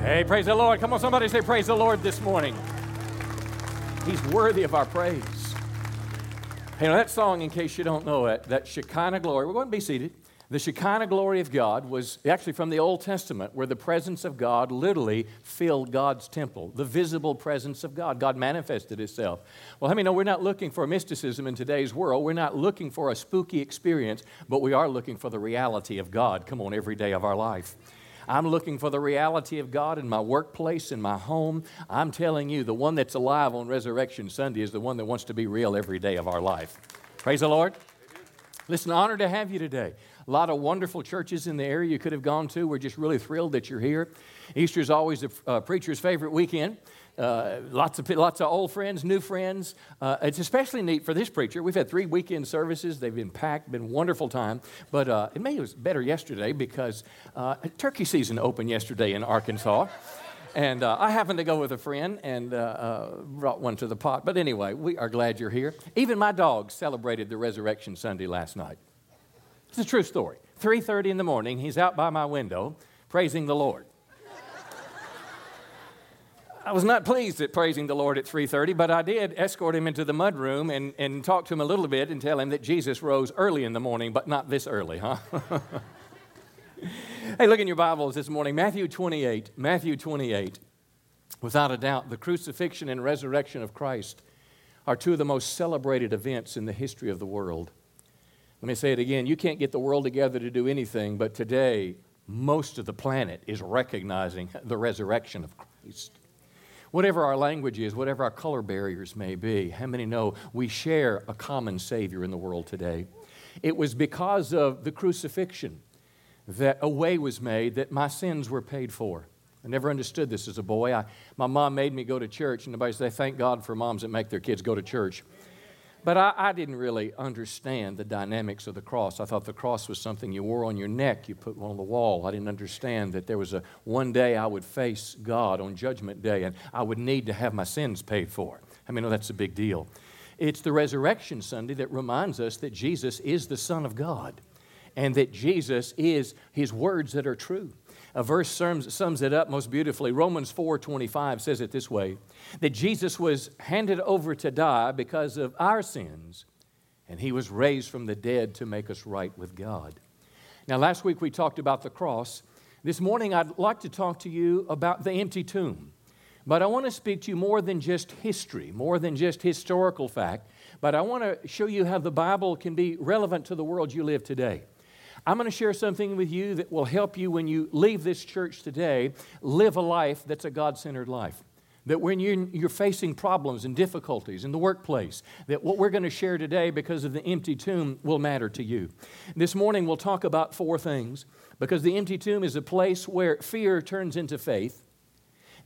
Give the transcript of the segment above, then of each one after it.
Hey, praise the Lord. Come on, somebody say, Praise the Lord this morning. He's worthy of our praise. You know, that song, in case you don't know it, that Shekinah glory, we're going to be seated. The Shekinah glory of God was actually from the Old Testament, where the presence of God literally filled God's temple, the visible presence of God. God manifested Himself. Well, let me know we're not looking for mysticism in today's world. We're not looking for a spooky experience, but we are looking for the reality of God. Come on, every day of our life. I'm looking for the reality of God in my workplace, in my home. I'm telling you, the one that's alive on Resurrection Sunday is the one that wants to be real every day of our life. Praise the Lord. Listen, honor to have you today. A lot of wonderful churches in the area you could have gone to. We're just really thrilled that you're here. Easter is always a uh, preacher's favorite weekend. Uh, lots, of, lots of old friends, new friends. Uh, it's especially neat for this preacher. We've had three weekend services. They've been packed, been wonderful time. But uh, it may was better yesterday because uh, turkey season opened yesterday in Arkansas. And uh, I happened to go with a friend and brought one to the pot. But anyway, we are glad you're here. Even my dog celebrated the Resurrection Sunday last night. It's a true story. 3:30 in the morning, he's out by my window praising the Lord. I was not pleased at praising the Lord at 3:30, but I did escort him into the mudroom and, and talk to him a little bit and tell him that Jesus rose early in the morning, but not this early, huh? hey, look in your Bibles this morning, Matthew 28. Matthew 28. Without a doubt, the crucifixion and resurrection of Christ are two of the most celebrated events in the history of the world. Let me say it again. You can't get the world together to do anything, but today, most of the planet is recognizing the resurrection of Christ. Whatever our language is, whatever our color barriers may be, how many know we share a common Savior in the world today? It was because of the crucifixion that a way was made that my sins were paid for. I never understood this as a boy. I, my mom made me go to church, and everybody say, Thank God for moms that make their kids go to church. But I, I, didn't really understand the dynamics of the cross. I thought the cross was something you wore on your neck, you put one on the wall. I didn't understand that there was a one day I would face God on Judgment Day and I would need to have my sins paid for. I mean, oh, that's a big deal. It's the Resurrection Sunday that reminds us that Jesus is the Son of God and that Jesus is His words that are true. A verse sums, sums it up most beautifully. Romans 4:25 says it this way: that Jesus was handed over to die because of our sins, and he was raised from the dead to make us right with God. Now, last week we talked about the cross. This morning I'd like to talk to you about the empty tomb. But I want to speak to you more than just history, more than just historical fact, but I want to show you how the Bible can be relevant to the world you live today. I'm going to share something with you that will help you when you leave this church today live a life that's a God centered life. That when you're, you're, facing problems and difficulties in the workplace, that what we're going to share today because of the empty tomb will matter to you. This morning we'll talk about four things because the empty tomb is a place where fear turns into faith.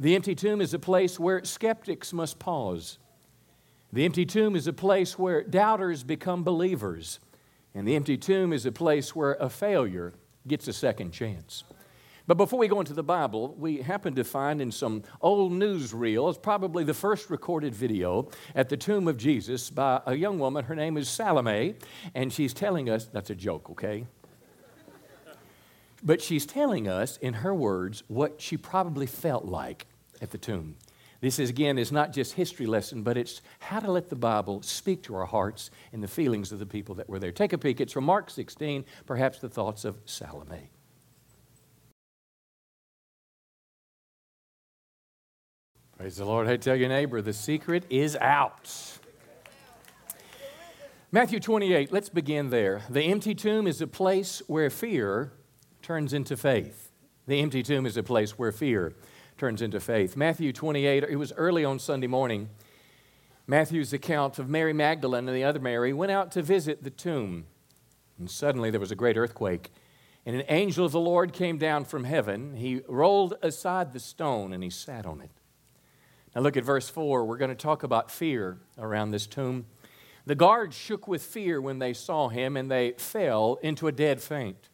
The empty tomb is a place where skeptics must pause. The empty tomb is a place where doubters become believers. And the empty tomb is a place where a failure gets a second chance. But before we go into the Bible, we happen to find in some old newsreels probably the first recorded video at the tomb of Jesus by a young woman. Her name is Salome, and she's telling us that's a joke, okay? But she's telling us in her words what she probably felt like at the tomb. This is, again, is not just history lesson, but it's how to let the Bible speak to our hearts and the feelings of the people that were there. Take a peek. It's from Mark 16, perhaps the thoughts of Salome. Praise the Lord. Hey, tell your neighbor, the secret is out. Matthew 28, let's begin there. The empty tomb is a place where fear turns into faith. The empty tomb is a place where fear turns into faith. Matthew 28, it was early on Sunday morning. Matthew's account of Mary Magdalene and the other Mary went out to visit the tomb. And suddenly there was a great earthquake. And an angel of the Lord came down from heaven. He rolled aside the stone and he sat on it. Now look at verse 4. We're going to talk about fear around this tomb. The guards shook with fear when they saw him, and they fell into a dead faint.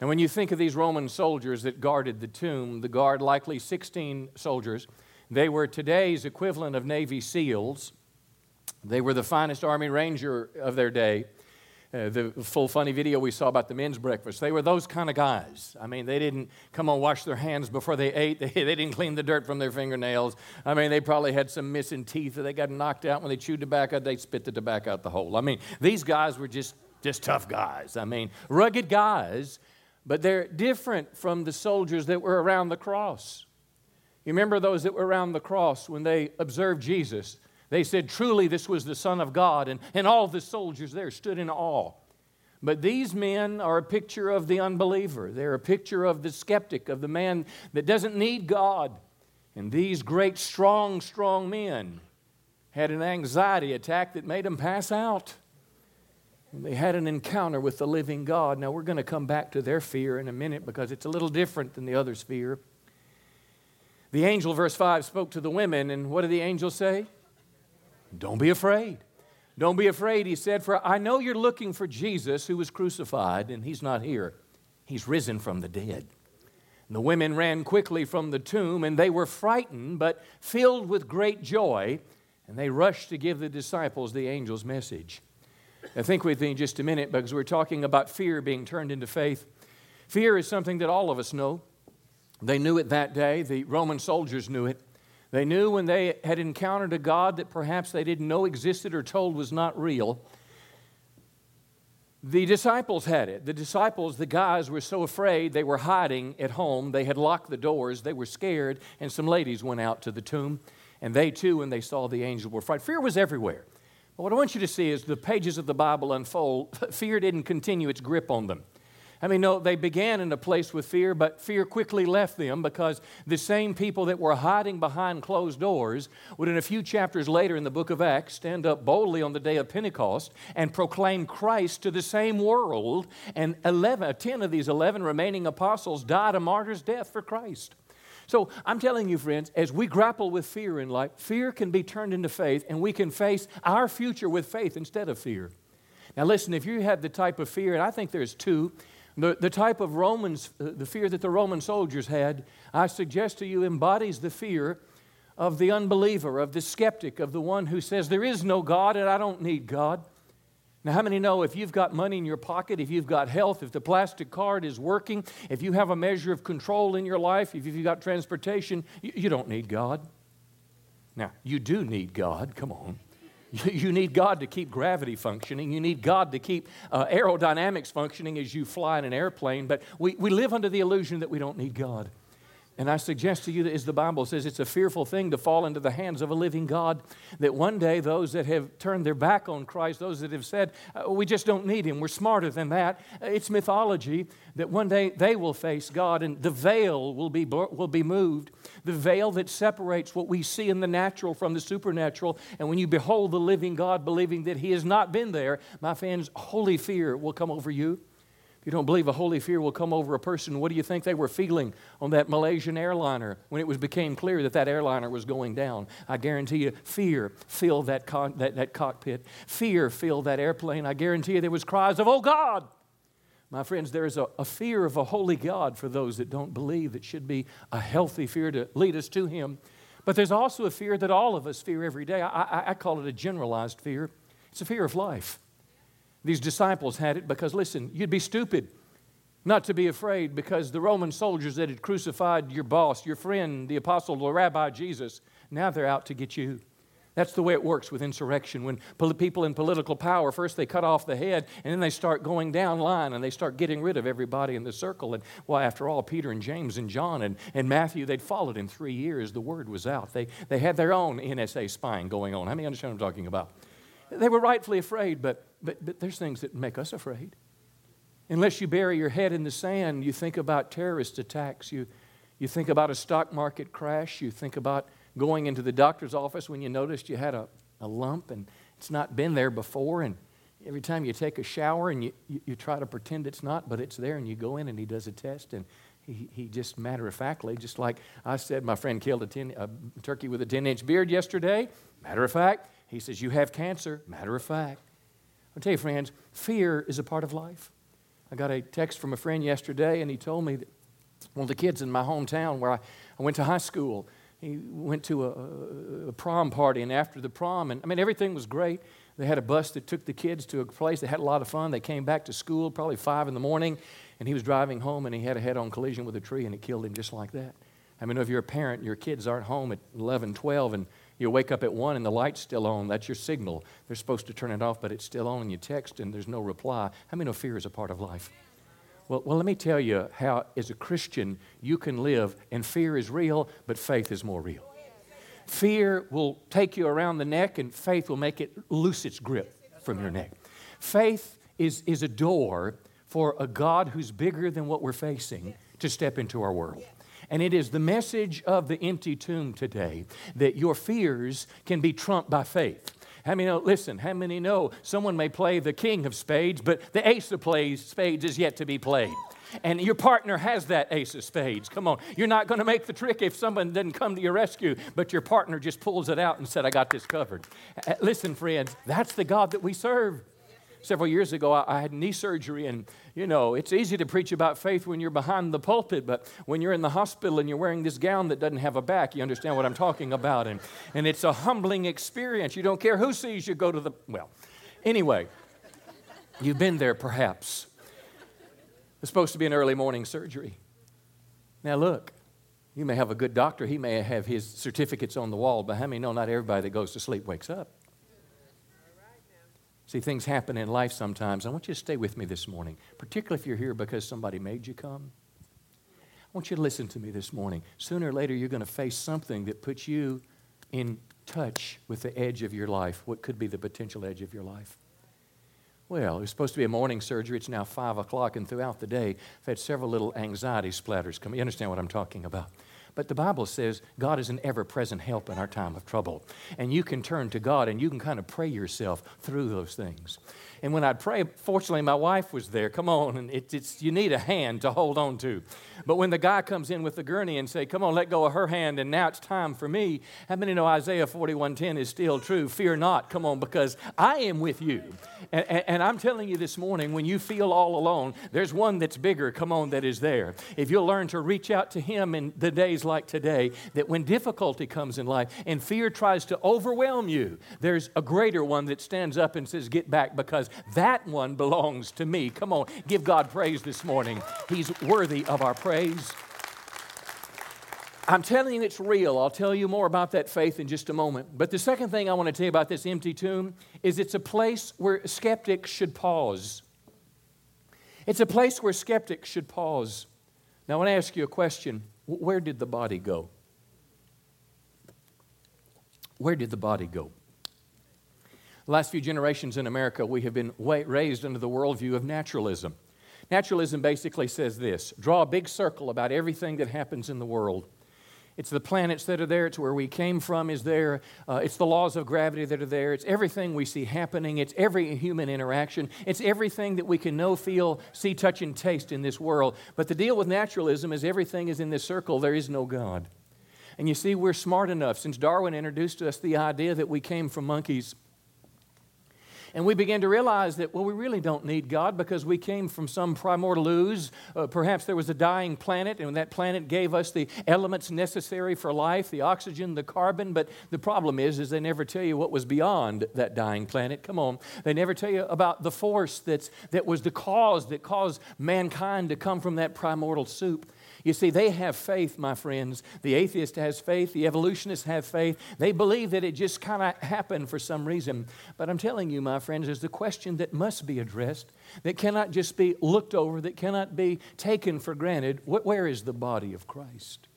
And when you think of these Roman soldiers that guarded the tomb, the guard, likely 16 soldiers, they were today's equivalent of Navy SEALs. They were the finest Army Ranger of their day. uh, the full funny video we saw about the men's breakfast. They were those kind of guys. I mean, they didn't come and wash their hands before they ate. They, they didn't clean the dirt from their fingernails. I mean, they probably had some missing teeth that they got knocked out when they chewed tobacco. They spit the tobacco out the hole. I mean, these guys were just just tough guys. I mean, rugged guys, but they're different from the soldiers that were around the cross. You remember those that were around the cross when they observed Jesus? They said, Truly, this was the Son of God. And, and all the soldiers there stood in awe. But these men are a picture of the unbeliever. They're a picture of the skeptic, of the man that doesn't need God. And these great, strong, strong men had an anxiety attack that made them pass out. And they had an encounter with the living God. Now, we're going to come back to their fear in a minute because it's a little different than the other's fear. The angel, verse 5, spoke to the women, and what did the angel say? Don't be afraid. Don't be afraid, he said, for I know you're looking for Jesus who was crucified, and he's not here. He's risen from the dead. And the women ran quickly from the tomb, and they were frightened, but filled with great joy, and they rushed to give the disciples the angel's message. Now, think with me just a minute because we're talking about fear being turned into faith. Fear is something that all of us know. They knew it that day, the Roman soldiers knew it. They knew when they had encountered a God that perhaps they didn't know existed or told was not real. The disciples had it. The disciples, the guys, were so afraid they were hiding at home. They had locked the doors. They were scared, and some ladies went out to the tomb. And they too, when they saw the angel, were frightened. Fear was everywhere. What I want you to see is the pages of the Bible unfold. Fear didn't continue its grip on them. I mean, no, they began in a place with fear, but fear quickly left them because the same people that were hiding behind closed doors would, in a few chapters later in the book of Acts, stand up boldly on the day of Pentecost and proclaim Christ to the same world. And 11, 10 of these 11 remaining apostles died a martyr's death for Christ. So I'm telling you, friends, as we grapple with fear in life, fear can be turned into faith, and we can face our future with faith instead of fear. Now, listen, if you have the type of fear, and I think there's two, the, the type of Romans, uh, the fear that the Roman soldiers had, I suggest to you embodies the fear of the unbeliever, of the skeptic, of the one who says, There is no God and I don't need God. Now, how many know if you've got money in your pocket, if you've got health, if the plastic card is working, if you have a measure of control in your life, if you've got transportation, you, you don't need God? Now, you do need God, come on. You need God to keep gravity functioning. You need God to keep uh, aerodynamics functioning as you fly in an airplane. But we, we live under the illusion that we don't need God. And I suggest to you that, as the Bible says, it's a fearful thing to fall into the hands of a living God. That one day, those that have turned their back on Christ, those that have said, uh, we just don't need Him, we're smarter than that, uh, it's mythology that one day they will face God and the veil will be, will be moved. The veil that separates what we see in the natural from the supernatural. And when you behold the living God, believing that He has not been there, my friends, holy fear will come over you you don't believe a holy fear will come over a person, what do you think they were feeling on that Malaysian airliner when it was became clear that that airliner was going down? I guarantee you, fear filled that, con- that, that cockpit. Fear filled that airplane. I guarantee you there was cries of, oh God! My friends, there is a, a fear of a holy God for those that don't believe. It should be a healthy fear to lead us to Him. But there's also a fear that all of us fear every day. I, I, I call it a generalized fear. It's a fear of life. These disciples had it because, listen, you'd be stupid not to be afraid because the Roman soldiers that had crucified your boss, your friend, the apostle, the rabbi Jesus, now they're out to get you. That's the way it works with insurrection. When people in political power, first they cut off the head, and then they start going down line and they start getting rid of everybody in the circle. And well, after all, Peter and James and John and, and Matthew, they'd followed in three years. The word was out. They, they had their own NSA spying going on. How many understand what I'm talking about? They were rightfully afraid, but, but, but there's things that make us afraid. Unless you bury your head in the sand, you think about terrorist attacks, you, you think about a stock market crash, you think about going into the doctor's office when you noticed you had a, a lump and it's not been there before, and every time you take a shower and you, you, you, try to pretend it's not, but it's there, and you go in and he does a test, and he, he just matter of factly, just like I said, my friend killed a, ten, a turkey with a 10 inch beard yesterday. Matter of fact, he says, You have cancer. Matter of fact. I'll tell you, friends, fear is a part of life. I got a text from a friend yesterday, and he told me that one of the kids in my hometown where I, I went to high school, he went to a, a, prom party, and after the prom, and I mean, everything was great. They had a bus that took the kids to a place. They had a lot of fun. They came back to school probably five in the morning, and he was driving home and he had a head on collision with a tree and it killed him just like that. I mean, if you're a parent and your kids aren't home at 11, 12, and you wake up at 1 and the light's still on, that's your signal. They're supposed to turn it off, but it's still on, and you text and there's no reply. How many know fear is a part of life? Well, well, let me tell you how, as a Christian, you can live, and fear is real, but faith is more real. Fear will take you around the neck, and faith will make it loose its grip from your neck. Faith is, is a door for a God who's bigger than what we're facing to step into our world. And it is the message of the empty tomb today that your fears can be trumped by faith. How many know? Listen, how many know someone may play the king of spades, but the ace of spades is yet to be played? and your partner has that ace of spades. Come on. You're not going to make the trick if someone doesn't come to your rescue, but your partner just pulls it out and said, I got this covered. Uh, listen, friends, that's the God that we serve. Several years ago, I had knee surgery, and you know, it's easy to preach about faith when you're behind the pulpit, but when you're in the hospital and you're wearing this gown that doesn't have a back, you understand what I'm talking about. And, and it's a humbling experience. You don't care who sees you go to the, well, anyway, you've been there perhaps. It's supposed to be an early morning surgery. Now, look, you may have a good doctor, he may have his certificates on the wall, but how many know not everybody that goes to sleep wakes up? See, things happen in life sometimes. I want you to stay with me this morning, particularly if you're here because somebody made you come. I want you to listen to me this morning. Sooner or later, you're going to face something that puts you in touch with the edge of your life, what could be the potential edge of your life. Well, it was supposed to be a morning surgery. It's now 5 o'clock, and throughout the day, I've had several little anxiety splatters come. You understand what I'm talking about? But the Bible says God is an ever present help in our time of trouble. And you can turn to God and you can kind of pray yourself through those things. And when I'd pray, fortunately, my wife was there. Come on, and it, it's you need a hand to hold on to. But when the guy comes in with the gurney and say, "Come on, let go of her hand," and now it's time for me. How many know Isaiah 41:10 is still true? Fear not. Come on, because I am with you. And, and, and I'm telling you this morning, when you feel all alone, there's one that's bigger. Come on, that is there. If you'll learn to reach out to Him in the days like today, that when difficulty comes in life and fear tries to overwhelm you, there's a greater one that stands up and says, "Get back," because that one belongs to me. Come on, give God praise this morning. He's worthy of our praise. I'm telling you it's real. I'll tell you more about that faith in just a moment. But the second thing I want to tell you about this empty tomb is it's a place where skeptics should pause. It's a place where skeptics should pause. Now, I want to ask you a question Where did the body go? Where did the body go? The last few generations in America, we have been raised under the worldview of naturalism. Naturalism basically says this draw a big circle about everything that happens in the world. It's the planets that are there. It's where we came from is there. Uh, it's the laws of gravity that are there. It's everything we see happening. It's every human interaction. It's everything that we can know, feel, see, touch, and taste in this world. But the deal with naturalism is everything is in this circle. There is no God. And you see, we're smart enough since Darwin introduced us the idea that we came from monkeys and we began to realize that, well, we really don't need God because we came from some primordial ooze. Uh, perhaps there was a dying planet, and that planet gave us the elements necessary for life the oxygen, the carbon. But the problem is, is they never tell you what was beyond that dying planet. Come on. They never tell you about the force that's, that was the cause that caused mankind to come from that primordial soup. You see, they have faith, my friends. The atheist has faith, the evolutionists have faith. They believe that it just kind of happened for some reason. But I'm telling you, my friends, is the question that must be addressed, that cannot just be looked over, that cannot be taken for granted. Where is the body of Christ?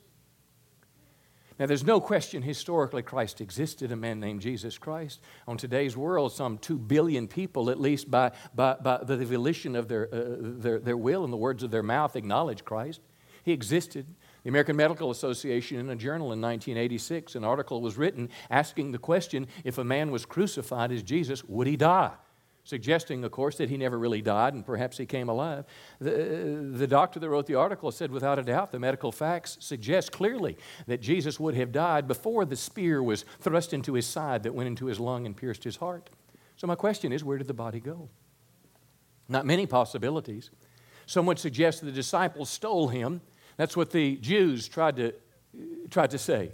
Now, there's no question historically Christ existed, a man named Jesus Christ. On today's world, some 2 billion people, at least by, by, by the volition of their, uh, their, their will and the words of their mouth, acknowledge Christ. He existed. The American Medical Association, in a journal in 1986, an article was written asking the question if a man was crucified as Jesus, would he die? Suggesting, of course, that he never really died and perhaps he came alive. The, the doctor that wrote the article said, without a doubt, the medical facts suggest clearly that Jesus would have died before the spear was thrust into his side that went into his lung and pierced his heart. So, my question is, where did the body go? Not many possibilities. Some would suggest the disciples stole him that's what the Jews tried to, tried to say.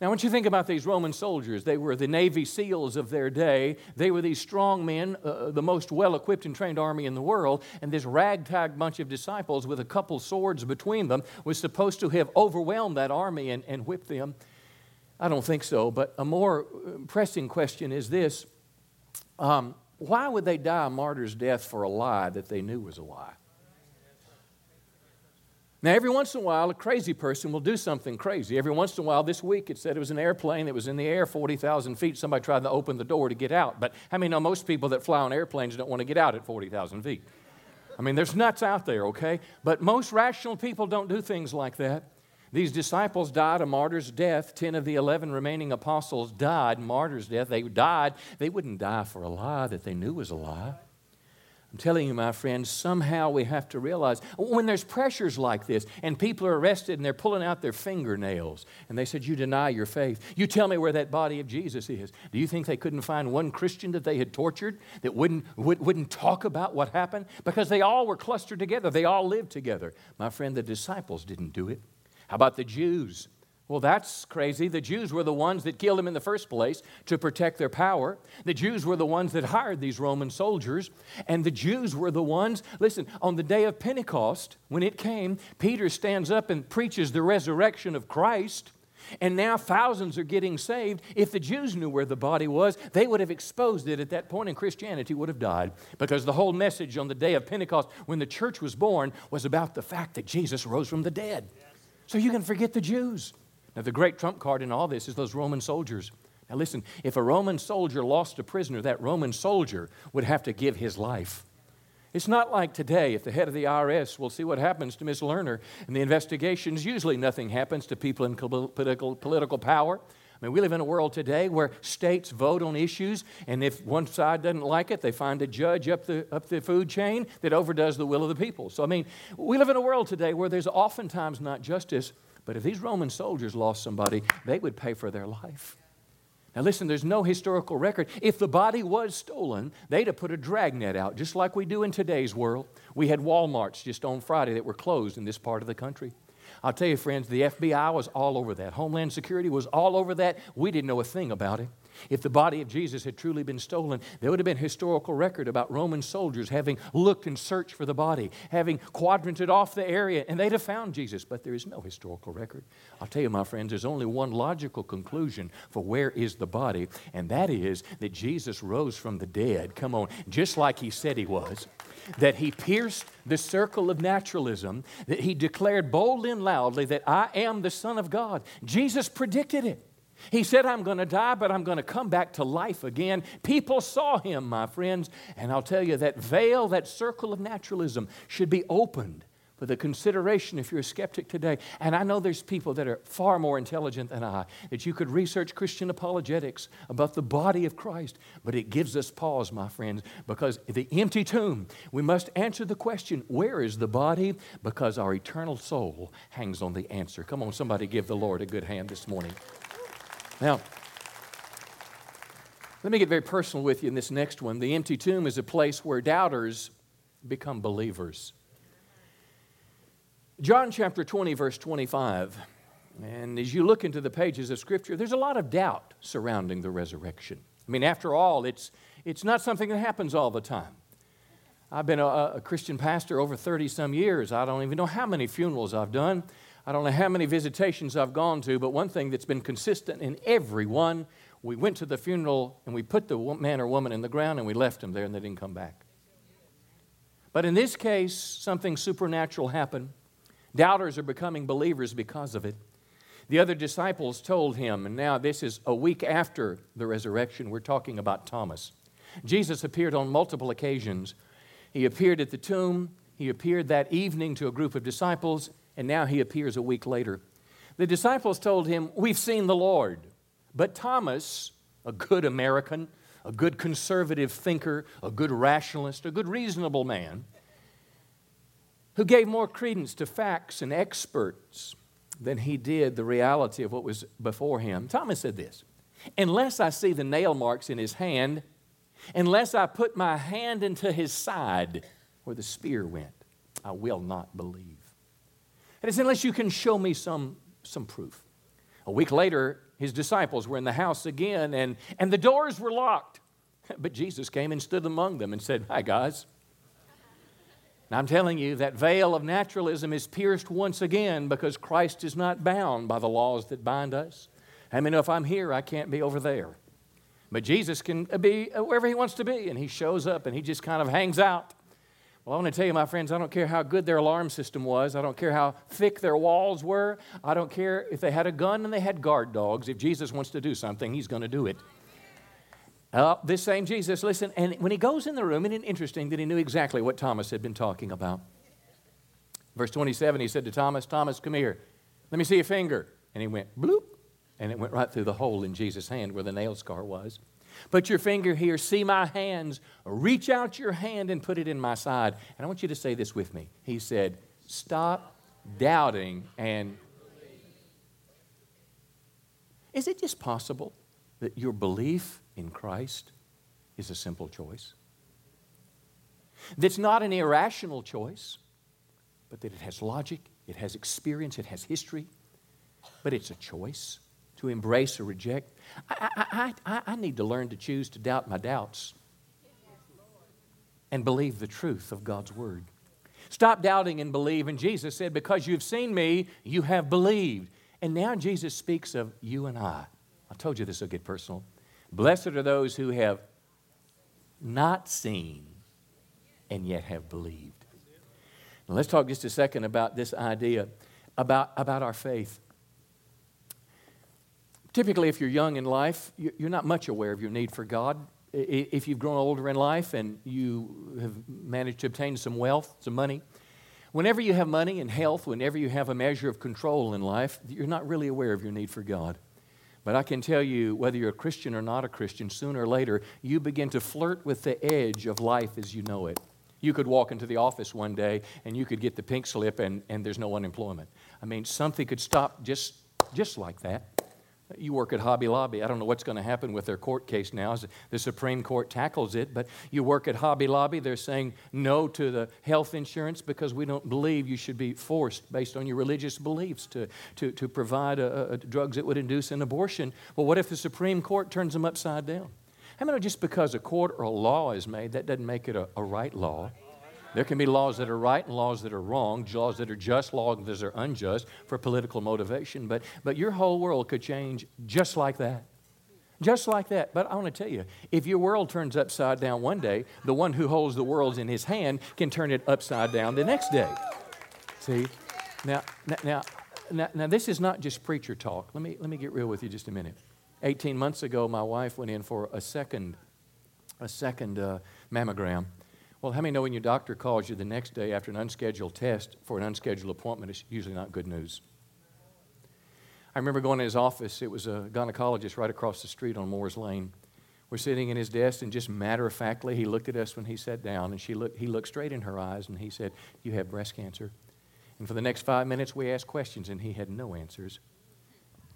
Now, once you think about these Roman soldiers, they were the Navy SEALs of their day. They were these strong men, uh, uh the most well equipped and trained army in the world. And this ragtag bunch of disciples with a couple swords between them was supposed to have overwhelmed that army and, and whipped them. I don't think so. But a more uh, pressing question is this um, Why would they die a martyr's death for a lie that they knew was a lie? Now, every once in a while, a crazy person will do something crazy. Every once in a while, this week, it said it was an airplane that was in the air 40,000 feet. Somebody tried to open the door to get out. But how many know most people that fly on airplanes don't want to get out at 40,000 feet? I mean, there's nuts out there, okay? But most rational people don't do things like that. These disciples died a martyr's death. Ten of the eleven remaining apostles died martyr's death. They died. They wouldn't die for a lie that they knew was a lie. I'm telling you, my friends, somehow we have to realize when there's pressures like this and people are arrested and they're pulling out their fingernails and they said, You deny your faith. You tell me where that body of Jesus is. Do you think they couldn't find one Christian that they had tortured that wouldn't, would, wouldn't talk about what happened? Because they all were clustered together, they all lived together. My friend, the disciples didn't do it. How about the Jews? Well, that's crazy. The Jews were the ones that killed him in the first place to protect their power. The Jews were the ones that hired these Roman soldiers. And the Jews were the ones, listen, on the day of Pentecost, when it came, Peter stands up and preaches the resurrection of Christ. And now thousands are getting saved. If the Jews knew where the body was, they would have exposed it at that point, and Christianity would have died. Because the whole message on the day of Pentecost, when the church was born, was about the fact that Jesus rose from the dead. So you can forget the Jews. Now, the great trump card in all this is those Roman soldiers. Now, listen, if a Roman soldier lost a prisoner, that Roman soldier would have to give his life. It's not like today, if the head of the IRS will see what happens to Miss Lerner in the investigations, usually nothing happens to people in political, political power. I mean, we live in a world today where states vote on issues, and if one side doesn't like it, they find a judge up the, up the food chain that overdoes the will of the people. So, I mean, we live in a world today where there's oftentimes not justice, but if these Roman soldiers lost somebody, they would pay for their life. Now, listen, there's no historical record. If the body was stolen, they'd have put a dragnet out, just like we do in today's world. We had Walmarts just on Friday that were closed in this part of the country. I'll tell you, friends, the FBI was all over that. Homeland Security was all over that. We didn't know a thing about it. If the body of Jesus had truly been stolen, there would have been historical record about Roman soldiers having looked and searched for the body, having quadranted off the area, and they'd have found Jesus. But there is no historical record. I'll tell you, my friends, there's only one logical conclusion for where is the body, and that is that Jesus rose from the dead. Come on, just like he said he was that he pierced the circle of naturalism, that he declared boldly and loudly that I am the Son of God. Jesus predicted it. He said, I'm going to die, but I'm going to come back to life again. People saw him, my friends, and I'll tell you that veil, that circle of naturalism, should be opened for the consideration if you're a skeptic today. And I know there's people that are far more intelligent than I, that you could research Christian apologetics about the body of Christ. But it gives us pause, my friends, because the empty tomb, we must answer the question where is the body? Because our eternal soul hangs on the answer. Come on, somebody give the Lord a good hand this morning. Now, let me get very personal with you in this next one. The empty tomb is a place where doubters become believers. John chapter 20, verse 25. And as you look into the pages of Scripture, there's a lot of doubt surrounding the resurrection. I mean, after all, it's, it's not something that happens all the time. I've been a, a Christian pastor over 30 some years. I don't even know how many funerals I've done. I don't know how many visitations I've gone to, but one thing that's been consistent in every one we went to the funeral and we put the man or woman in the ground and we left them there and they didn't come back. But in this case, something supernatural happened. Doubters are becoming believers because of it. The other disciples told him, and now this is a week after the resurrection, we're talking about Thomas. Jesus appeared on multiple occasions. He appeared at the tomb, he appeared that evening to a group of disciples, and now he appears a week later. The disciples told him, We've seen the Lord. But Thomas, a good American, a good conservative thinker, a good rationalist, a good reasonable man, who gave more credence to facts and experts than he did the reality of what was before him. Thomas said this Unless I see the nail marks in his hand, unless I put my hand into his side where the spear went, I will not believe. And it's unless you can show me some, some proof. A week later, his disciples were in the house again, and, and the doors were locked. But Jesus came and stood among them and said, Hi, guys. I'm telling you, that veil of naturalism is pierced once again because Christ is not bound by the laws that bind us. I mean, if I'm here, I can't be over there. But Jesus can be wherever he wants to be, and he shows up and he just kind of hangs out. Well, I want to tell you, my friends, I don't care how good their alarm system was. I don't care how thick their walls were. I don't care if they had a gun and they had guard dogs. If Jesus wants to do something, he's going to do it. Uh, this same Jesus, listen, and when he goes in the room, isn't it interesting that he knew exactly what Thomas had been talking about? Verse 27, he said to Thomas, Thomas, come here. Let me see your finger. And he went, bloop, and it went right through the hole in Jesus' hand where the nail scar was. Put your finger here, see my hands, reach out your hand and put it in my side. And I want you to say this with me. He said, Stop doubting and. Is it just possible that your belief in Christ is a simple choice. That's not an irrational choice, but that it has logic, it has experience, it has history, but it's a choice to embrace or reject. I, I, I, I need to learn to choose to doubt my doubts and believe the truth of God's Word. Stop doubting and believe. And Jesus said, Because you've seen me, you have believed. And now Jesus speaks of you and I. I told you this will get personal. Blessed are those who have not seen and yet have believed. Now let's talk just a second about this idea about, about our faith. Typically, if you're young in life, you're not much aware of your need for God. If you've grown older in life and you have managed to obtain some wealth, some money, whenever you have money and health, whenever you have a measure of control in life, you're not really aware of your need for God. But I can tell you, whether you're a Christian or not a Christian, sooner or later, you begin to flirt with the edge of life as you know it. You could walk into the office one day and you could get the pink slip and, and there's no unemployment. I mean, something could stop just, just like that. You work at Hobby Lobby. I don't know what's going to happen with their court case now as the Supreme Court tackles it, but you work at Hobby Lobby. They're saying no to the health insurance because we don't believe you should be forced, based on your religious beliefs, to, to, to provide a, a drugs that would induce an abortion. Well, what if the Supreme Court turns them upside down? I mean, just because a court or a law is made, that doesn't make it a, a right law. There can be laws that are right and laws that are wrong, laws that are just, laws that are unjust for political motivation. But, but your whole world could change just like that. Just like that. But I want to tell you, if your world turns upside down one day, the one who holds the world in his hand can turn it upside down the next day. See? Now, now, now, now this is not just preacher talk. Let me, let me get real with you just a minute. 18 months ago, my wife went in for a second, a second uh, mammogram. Well, how many know when your doctor calls you the next day after an unscheduled test for an unscheduled appointment, it's usually not good news? I remember going to his office. It was a gynecologist right across the street on Moore's Lane. We're sitting in his desk, and just matter of factly, he looked at us when he sat down, and she looked, he looked straight in her eyes, and he said, You have breast cancer. And for the next five minutes, we asked questions, and he had no answers.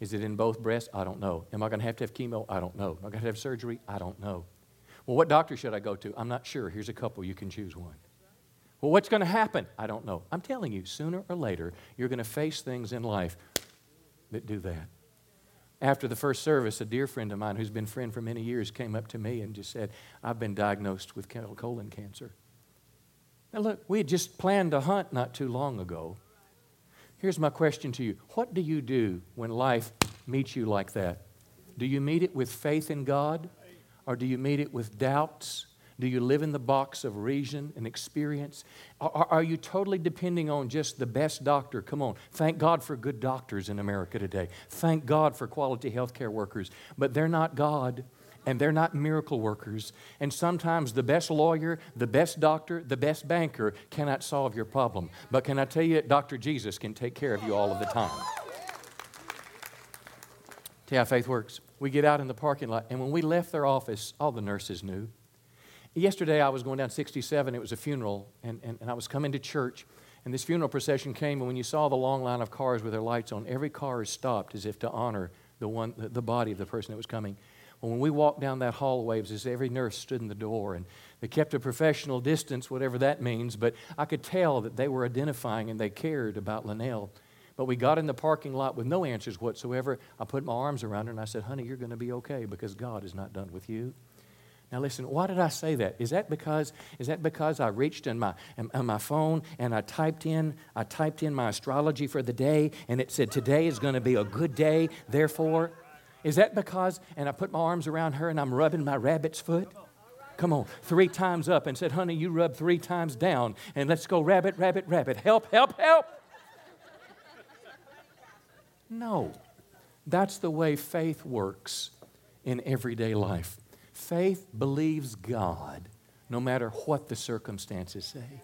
Is it in both breasts? I don't know. Am I going to have to have chemo? I don't know. Am I going to have surgery? I don't know. Well, what doctor should I go to? I'm not sure. Here's a couple. You can choose one. Well, what's going to happen? I don't know. I'm telling you, sooner or later, you're going to face things in life that do that. After the first service, a dear friend of mine who's been friend for many years came up to me and just said, I've been diagnosed with colon cancer. Now, look, we had just planned a hunt not too long ago. Here's my question to you What do you do when life meets you like that? Do you meet it with faith in God? Or do you meet it with doubts? Do you live in the box of reason and experience? Are, are, you totally depending on just the best doctor? Come on. Thank God for good doctors in America today. Thank God for quality healthcare workers. But they're not God and they're not miracle workers. And sometimes the best lawyer, the best doctor, the best banker cannot solve your problem. But can I tell you, Dr. Jesus can take care of you all of the time. You how faith works. We get out in the parking lot, and when we left their office, all the nurses knew. Yesterday, I was going down 67. It was a funeral, and, and, and I was coming to church. And this funeral procession came, and when you saw the long line of cars with their lights on, every car is stopped as if to honor the, one, the body of the person that was coming. Well, when we walked down that hallway, it was as every nurse stood in the door, and they kept a professional distance, whatever that means, but I could tell that they were identifying and they cared about Linnell. But we got in the parking lot with no answers whatsoever. I put my arms around her and I said, Honey, you're going to be okay because God is not done with you. Now listen, why did I say that? Is that because is that because I reached in my on my phone and I typed in I typed in my astrology for the day and it said today is going to be a good day, therefore is that because and I put my arms around her and I'm rubbing my rabbit's foot? Come on, three times up and said, Honey, you rub three times down and let's go rabbit, rabbit, rabbit. Help, help, help. No. That's the way faith works in everyday life. Faith believes God no matter what the circumstances say.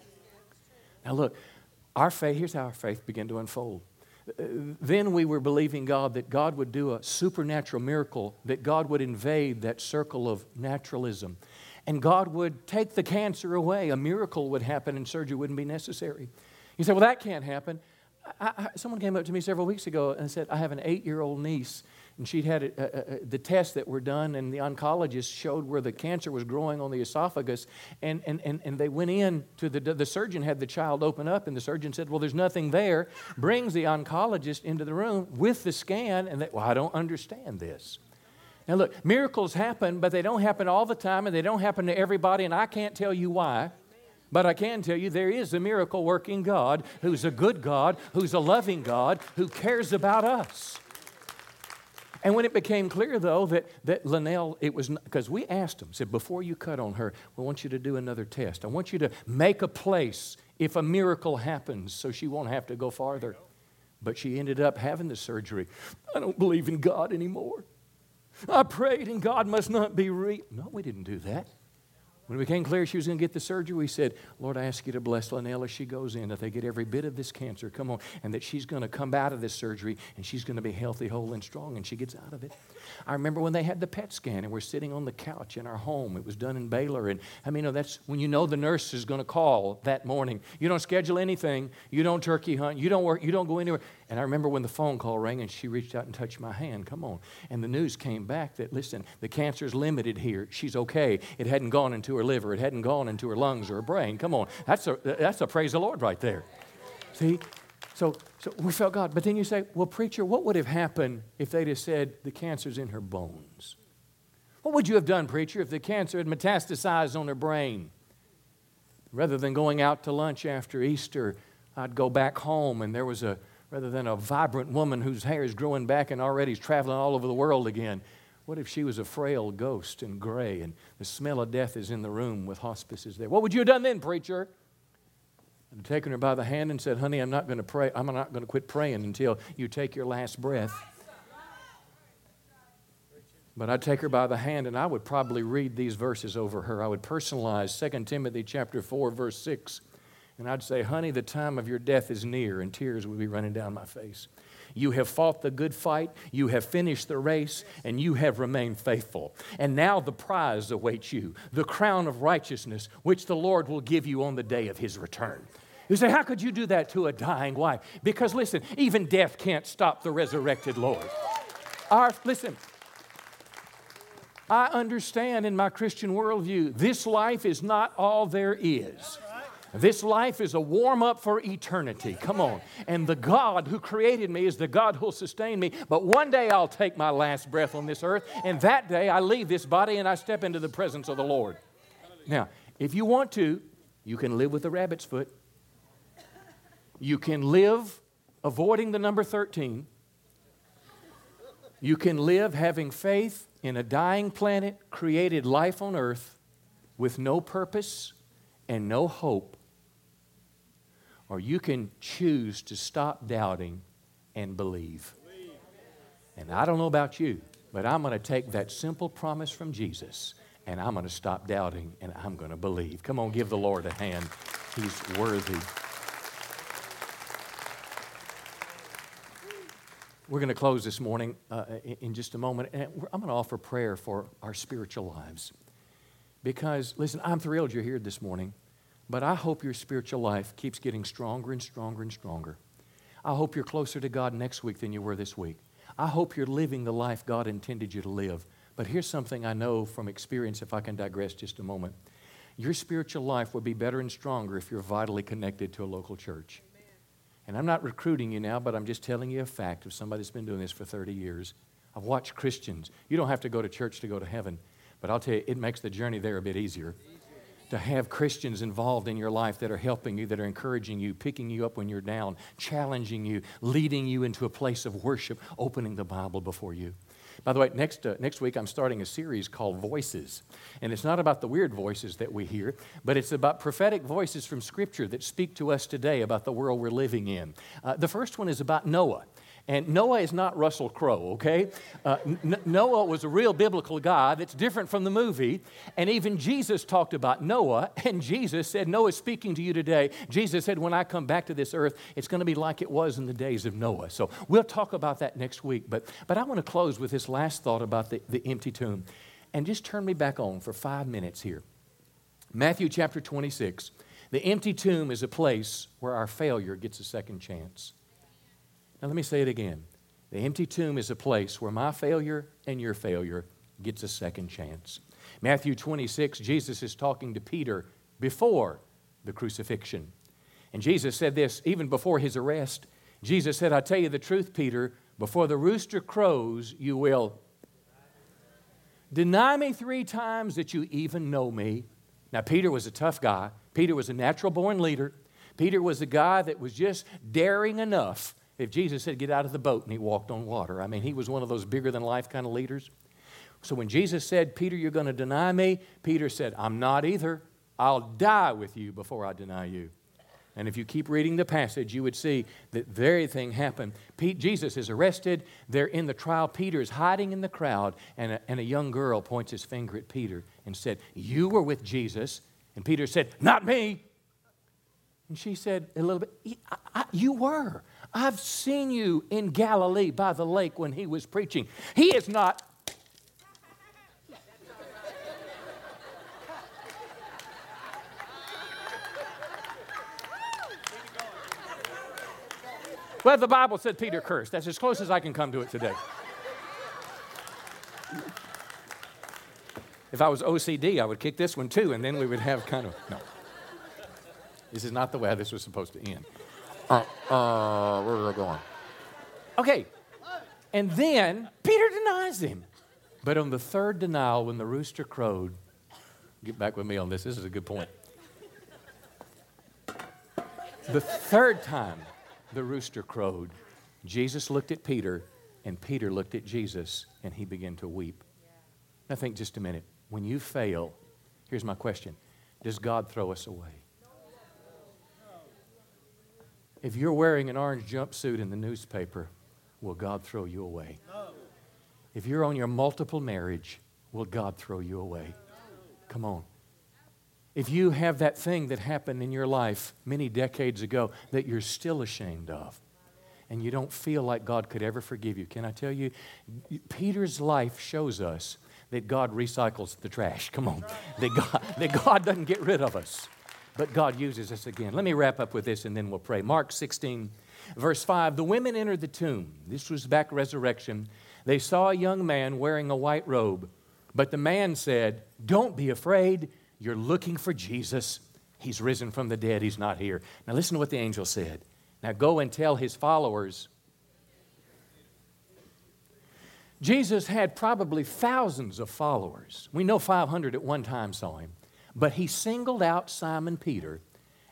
Now, look, our faith, here's how our faith began to unfold. Uh, then we were believing God that God would do a supernatural miracle, that God would invade that circle of naturalism, and God would take the cancer away. A miracle would happen and surgery wouldn't be necessary. You say, Well, that can't happen. I, I, someone came up to me several weeks ago and said, I have an eight year old niece, and she'd had a, a, a, the tests that were done, and the oncologist showed where the cancer was growing on the esophagus. And, and, and, and they went in to the, the surgeon, had the child open up, and the surgeon said, Well, there's nothing there. Brings the oncologist into the room with the scan, and they, Well, I don't understand this. Now, look, miracles happen, but they don't happen all the time, and they don't happen to everybody, and I can't tell you why. But I can tell you there is a miracle working God who's a good God, who's a loving God, who cares about us. And when it became clear, though, that, that Linnell, it was because we asked him, said, before you cut on her, we want you to do another test. I want you to make a place if a miracle happens so she won't have to go farther. But she ended up having the surgery. I don't believe in God anymore. I prayed and God must not be real. No, we didn't do that. When it became clear she was going to get the surgery, we said, Lord, I ask you to bless Linnell as she goes in, that they get every bit of this cancer, come on, and that she's going to come out of this surgery and she's going to be healthy, whole, and strong, and she gets out of it. I remember when they had the PET scan and we're sitting on the couch in our home. It was done in Baylor. And I mean, you know, that's when you know the nurse is going to call that morning. You don't schedule anything, you don't turkey hunt, you don't work, you don't go anywhere. And I remember when the phone call rang and she reached out and touched my hand. Come on. And the news came back that, listen, the cancer's limited here. She's okay. It hadn't gone into her liver, it hadn't gone into her lungs or her brain. Come on. That's a, that's a praise the Lord right there. See? So, so we felt God. But then you say, well, preacher, what would have happened if they'd have said the cancer's in her bones? What would you have done, preacher, if the cancer had metastasized on her brain? Rather than going out to lunch after Easter, I'd go back home and there was a rather than a vibrant woman whose hair is growing back and already is traveling all over the world again. What if she was a frail ghost and gray and the smell of death is in the room with hospices there? What would you have done then, preacher? I'd have taken her by the hand and said, Honey, I'm not going to pray. I'm not going to quit praying until you take your last breath. But I'd take her by the hand and I would probably read these verses over her. I would personalize 2 Timothy chapter 4, verse 6. And I'd say, honey, the time of your death is near, and tears would be running down my face. You have fought the good fight, you have finished the race, and you have remained faithful. And now the prize awaits you, the crown of righteousness, which the Lord will give you on the day of his return. You say, How could you do that to a dying wife? Because listen, even death can't stop the resurrected Lord. Our, listen, I understand in my Christian worldview, this life is not all there is. This life is a warm up for eternity. Come on. And the God who created me is the God who'll sustain me. But one day I'll take my last breath on this earth, and that day I leave this body and I step into the presence of the Lord. Now, if you want to, you can live with a rabbit's foot. You can live avoiding the number 13. You can live having faith in a dying planet, created life on earth with no purpose and no hope or you can choose to stop doubting and believe. And I don't know about you, but I'm going to take that simple promise from Jesus and I'm going to stop doubting and I'm going to believe. Come on, give the Lord a hand. He's worthy. We're going to close this morning uh, in just a moment, and I'm going to offer prayer for our spiritual lives. Because, listen, I'm thrilled you're here this morning. But I hope your spiritual life keeps getting stronger and stronger and stronger. I hope you're closer to God next week than you were this week. I hope you're living the life God intended you to live. But here's something I know from experience, if I can digress just a moment. Your spiritual life would be better and stronger if you're vitally connected to a local church. And I'm not recruiting you now, but I'm just telling you a fact of somebody that's been doing this for 30 years. I've watched Christians. You don't have to go to church to go to heaven, but I'll tell you, it makes the journey there a bit easier. To have Christians involved in your life that are helping you, that are encouraging you, picking you up when you're down, challenging you, leading you into a place of worship, opening the Bible before you. By the way, next, uh, next week I'm starting a series called Voices. And it's not about the weird voices that we hear, but it's about prophetic voices from Scripture that speak to us today about the world we're living in. Uh, the first one is about Noah. And Noah is not Russell Crowe, okay? Uh, N- Noah was a real biblical guy that's different from the movie. And even Jesus talked about Noah, and Jesus said, Noah's speaking to you today. Jesus said, When I come back to this earth, it's going to be like it was in the days of Noah. So we'll talk about that next week. But, but I want to close with this last thought about the, the empty tomb. And just turn me back on for five minutes here. Matthew chapter 26. The empty tomb is a place where our failure gets a second chance. Now, let me say it again. The empty tomb is a place where my failure and your failure gets a second chance. Matthew 26, Jesus is talking to Peter before the crucifixion. And Jesus said this even before his arrest. Jesus said, I tell you the truth, Peter, before the rooster crows, you will deny me three times that you even know me. Now, Peter was a tough guy. Peter was a natural born leader. Peter was a guy that was just daring enough if Jesus said, Get out of the boat, and he walked on water. I mean, he was one of those bigger than life kind of leaders. So when Jesus said, Peter, you're going to deny me, Peter said, I'm not either. I'll die with you before I deny you. And if you keep reading the passage, you would see that very thing happened. Pete, Jesus is arrested. They're in the trial. Peter is hiding in the crowd, and a, and a young girl points his finger at Peter and said, You were with Jesus. And Peter said, Not me. And she said, A little bit, I, I, You were. I've seen you in Galilee by the lake when he was preaching. He is not. Well, the Bible said Peter cursed. That's as close as I can come to it today. If I was OCD, I would kick this one too, and then we would have kind of. No. This is not the way this was supposed to end. Uh, uh, where are we going? Okay. And then Peter denies him. But on the third denial, when the rooster crowed, get back with me on this, this is a good point. The third time the rooster crowed, Jesus looked at Peter, and Peter looked at Jesus, and he began to weep. Now, think just a minute. When you fail, here's my question Does God throw us away? If you're wearing an orange jumpsuit in the newspaper, will God throw you away? If you're on your multiple marriage, will God throw you away? Come on. If you have that thing that happened in your life many decades ago that you're still ashamed of, and you don't feel like God could ever forgive you, can I tell you? Peter's life shows us that God recycles the trash. Come on. That God, that God doesn't get rid of us but God uses us again. Let me wrap up with this and then we'll pray. Mark 16, verse 5 The women entered the tomb. This was back resurrection. They saw a young man wearing a white robe, but the man said, Don't be afraid. You're looking for Jesus. He's risen from the dead. He's not here. Now, listen to what the angel said. Now, go and tell his followers. Jesus had probably thousands of followers. We know 500 at one time saw him. But he singled out Simon Peter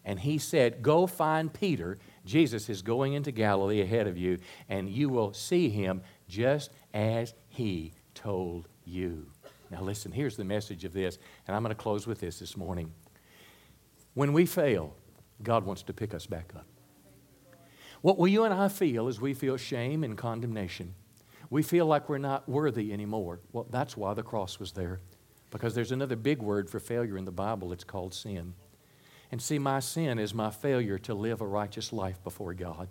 and he said, Go find Peter. Jesus is going into Galilee ahead of you, and you will see him just as he told you. Now, listen, here's the message of this, and I'm going to close with this this morning. When we fail, God wants to pick us back up. What will you and I feel is we feel shame and condemnation. We feel like we're not worthy anymore. Well, that's why the cross was there. Because there's another big word for failure in the Bible, it's called sin. And see, my sin is my failure to live a righteous life before God.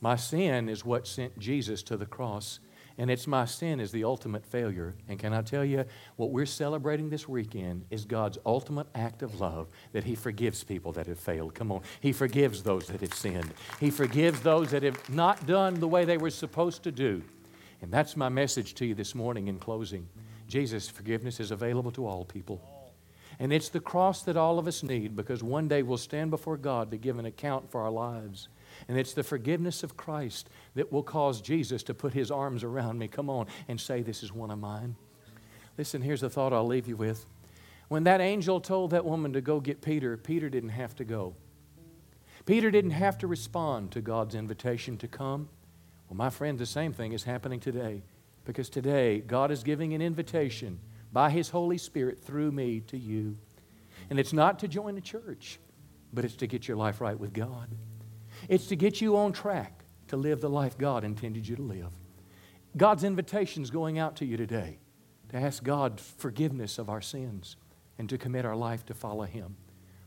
My sin is what sent Jesus to the cross. And it's my sin is the ultimate failure. And can I tell you, what we're celebrating this weekend is God's ultimate act of love that He forgives people that have failed. Come on. He forgives those that have sinned, He forgives those that have not done the way they were supposed to do. And that's my message to you this morning in closing. Jesus' forgiveness is available to all people. And it's the cross that all of us need because one day we'll stand before God to give an account for our lives. And it's the forgiveness of Christ that will cause Jesus to put his arms around me, come on, and say, This is one of mine. Listen, here's the thought I'll leave you with. When that angel told that woman to go get Peter, Peter didn't have to go. Peter didn't have to respond to God's invitation to come. Well, my friend, the same thing is happening today. Because today, God is giving an invitation by His Holy Spirit through me to you. And it's not to join a church, but it's to get your life right with God. It's to get you on track to live the life God intended you to live. God's invitation is going out to you today to ask God forgiveness of our sins and to commit our life to follow Him.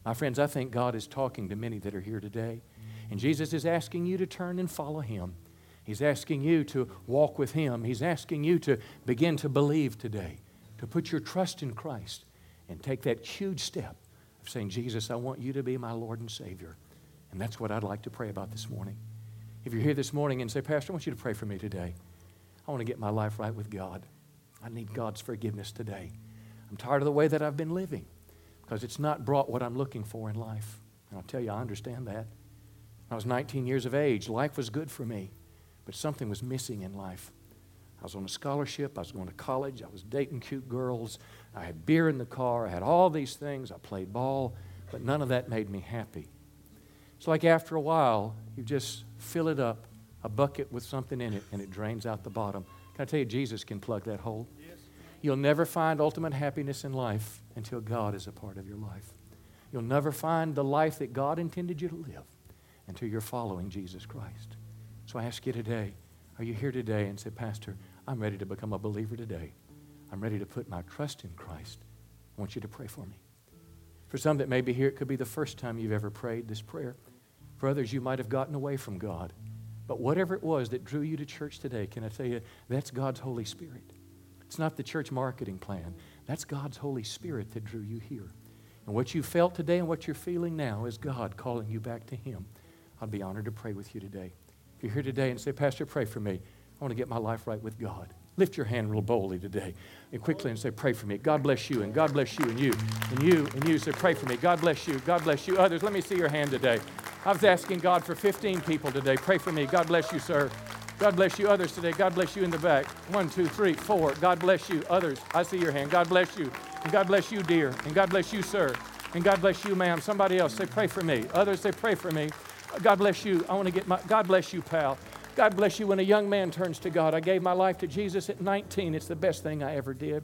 My friends, I think God is talking to many that are here today. And Jesus is asking you to turn and follow Him. He's asking you to walk with Him. He's asking you to begin to believe today, to put your trust in Christ and take that huge step of saying, Jesus, I want you to be my Lord and Savior. And that's what I'd like to pray about this morning. If you're here this morning and say, Pastor, I want you to pray for me today. I want to get my life right with God. I need God's forgiveness today. I'm tired of the way that I've been living because it's not brought what I'm looking for in life. And I'll tell you, I understand that. I was 19 years of age. Life was good for me, but something was missing in life. I was on a scholarship. I was going to college. I was dating cute girls. I had beer in the car. I had all these things. I played ball, but none of that made me happy. It's like after a while, you just fill it up, a bucket with something in it, and it drains out the bottom. Can I tell you, Jesus can plug that hole? Yes. You'll never find ultimate happiness in life until God is a part of your life. You'll never find the life that God intended you to live until you're following Jesus Christ. So I ask you today, are you here today and say, Pastor, I'm ready to become a believer today. I'm ready to put my trust in Christ. I want you to pray for me. For some that may be here, it could be the first time you've ever prayed this prayer. For others, you might have gotten away from God. But whatever it was that drew you to church today, can I tell you, that's God's Holy Spirit. It's not the church marketing plan. That's God's Holy Spirit that drew you here. And what you felt today and what you're feeling now is God calling you back to Him. I'd be honored to pray with you today. If you're here today and say, Pastor, pray for me. I want to get my life right with God. Lift your hand real boldly today and quickly and say, Pray for me. God bless you, and God bless you, and you, and you, and you. Say, Pray for me. God bless you. God bless you. Others, let me see your hand today. I was asking God for 15 people today. Pray for me. God bless you, sir. God bless you. Others today. God bless you in the back. One, two, three, four. God bless you. Others, I see your hand. God bless you. And God bless you, dear. And God bless you, sir. And God bless you, ma'am. Somebody else say, Pray for me. Others say, Pray for me. God bless you. I want to get my, God bless you, pal. God bless you when a young man turns to God. I gave my life to Jesus at 19. It's the best thing I ever did.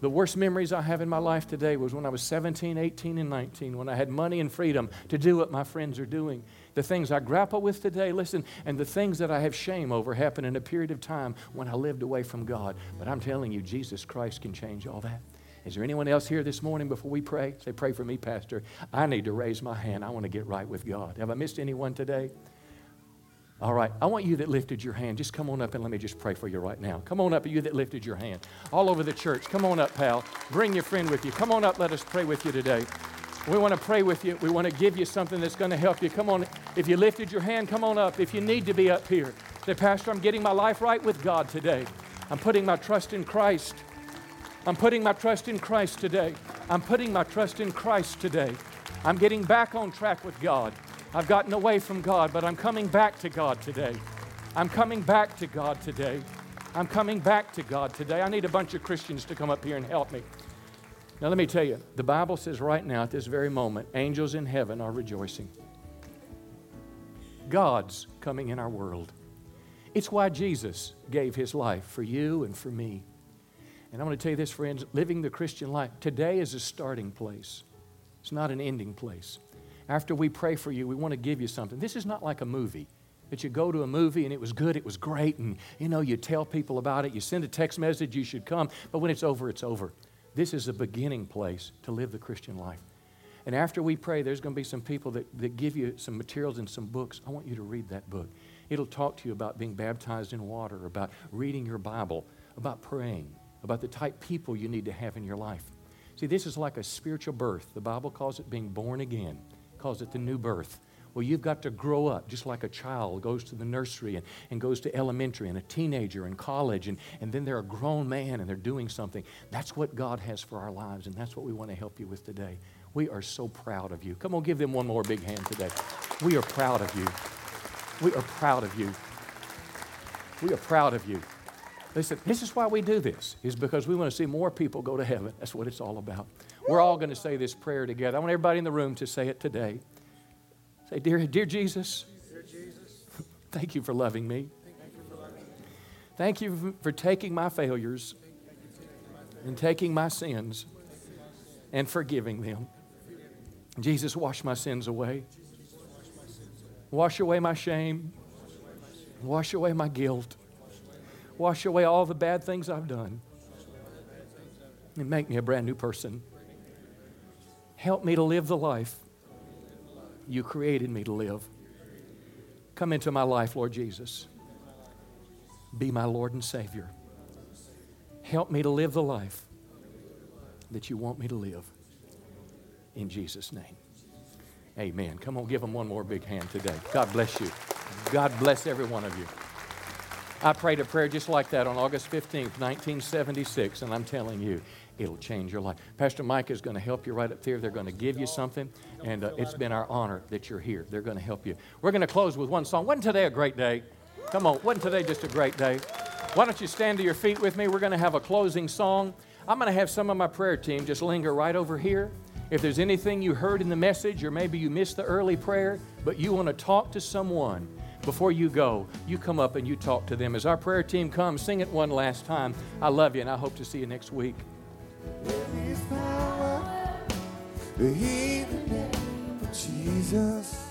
The worst memories I have in my life today was when I was 17, 18, and 19, when I had money and freedom to do what my friends are doing. The things I grapple with today, listen, and the things that I have shame over happened in a period of time when I lived away from God. But I'm telling you, Jesus Christ can change all that. Is there anyone else here this morning before we pray? Say, pray for me, Pastor. I need to raise my hand. I want to get right with God. Have I missed anyone today? All right. I want you that lifted your hand, just come on up and let me just pray for you right now. Come on up, you that lifted your hand. All over the church. Come on up, pal. Bring your friend with you. Come on up, let us pray with you today. We want to pray with you. We want to give you something that's going to help you. Come on. If you lifted your hand, come on up. If you need to be up here, say, Pastor, I'm getting my life right with God today. I'm putting my trust in Christ. I'm putting my trust in Christ today. I'm putting my trust in Christ today. I'm getting back on track with God. I've gotten away from God, but I'm coming back to God today. I'm coming back to God today. I'm coming back to God today. I need a bunch of Christians to come up here and help me. Now, let me tell you, the Bible says right now, at this very moment, angels in heaven are rejoicing. God's coming in our world. It's why Jesus gave his life for you and for me. And I want to tell you this, friends living the Christian life today is a starting place, it's not an ending place after we pray for you, we want to give you something. This is not like a movie that you go to a movie and it was good, it was great, and you know, you tell people about it, you send a text message, you should come, but when it's over, it's over. This is a beginning place to live the Christian life. And after we pray, there's going to be some people that, that give you some materials and some books. I want you to read that book. It'll talk to you about being baptized in water, about reading your Bible, about praying, about the type people you need to have in your life. See, this is like a spiritual birth. The Bible calls it being born again calls it the new birth. Well, you've got to grow up just like a child goes to the nursery and, and goes to elementary and a teenager and college, and, and then they're a grown man and they're doing something. That's what God has for our lives, and that's what we want to help you with today. We are so proud of you. Come on, give them one more big hand today. We are proud of you. We are proud of you. We are proud of you. Listen, this is why we do this, is because we want to see more people go to heaven. That's what it's all about. We're all going to say this prayer together. I want everybody in the room to say it today. Say, Dear, dear Jesus, dear Jesus thank you for loving me. Thank you for taking my failures and taking my sins and forgiving them. Jesus, wash my sins away. Wash away my shame. Wash away my guilt. Wash away all the bad things I've done. And make me a brand new person. Help me to live the life you created me to live. Come into my life, Lord Jesus. Be my Lord and Savior. Help me to live the life that you want me to live. In Jesus' name. Amen. Come on, give them one more big hand today. God bless you. God bless every one of you. I prayed a prayer just like that on August 15th, 1976, and I'm telling you, it'll change your life. Pastor Mike is going to help you right up there. They're going to give you something, and uh, it's been our honor that you're here. They're going to help you. We're going to close with one song. Wasn't today a great day? Come on, wasn't today just a great day? Why don't you stand to your feet with me? We're going to have a closing song. I'm going to have some of my prayer team just linger right over here. If there's anything you heard in the message, or maybe you missed the early prayer, but you want to talk to someone, before you go, you come up and you talk to them. As our prayer team comes, sing it one last time. I love you, and I hope to see you next week. Jesus.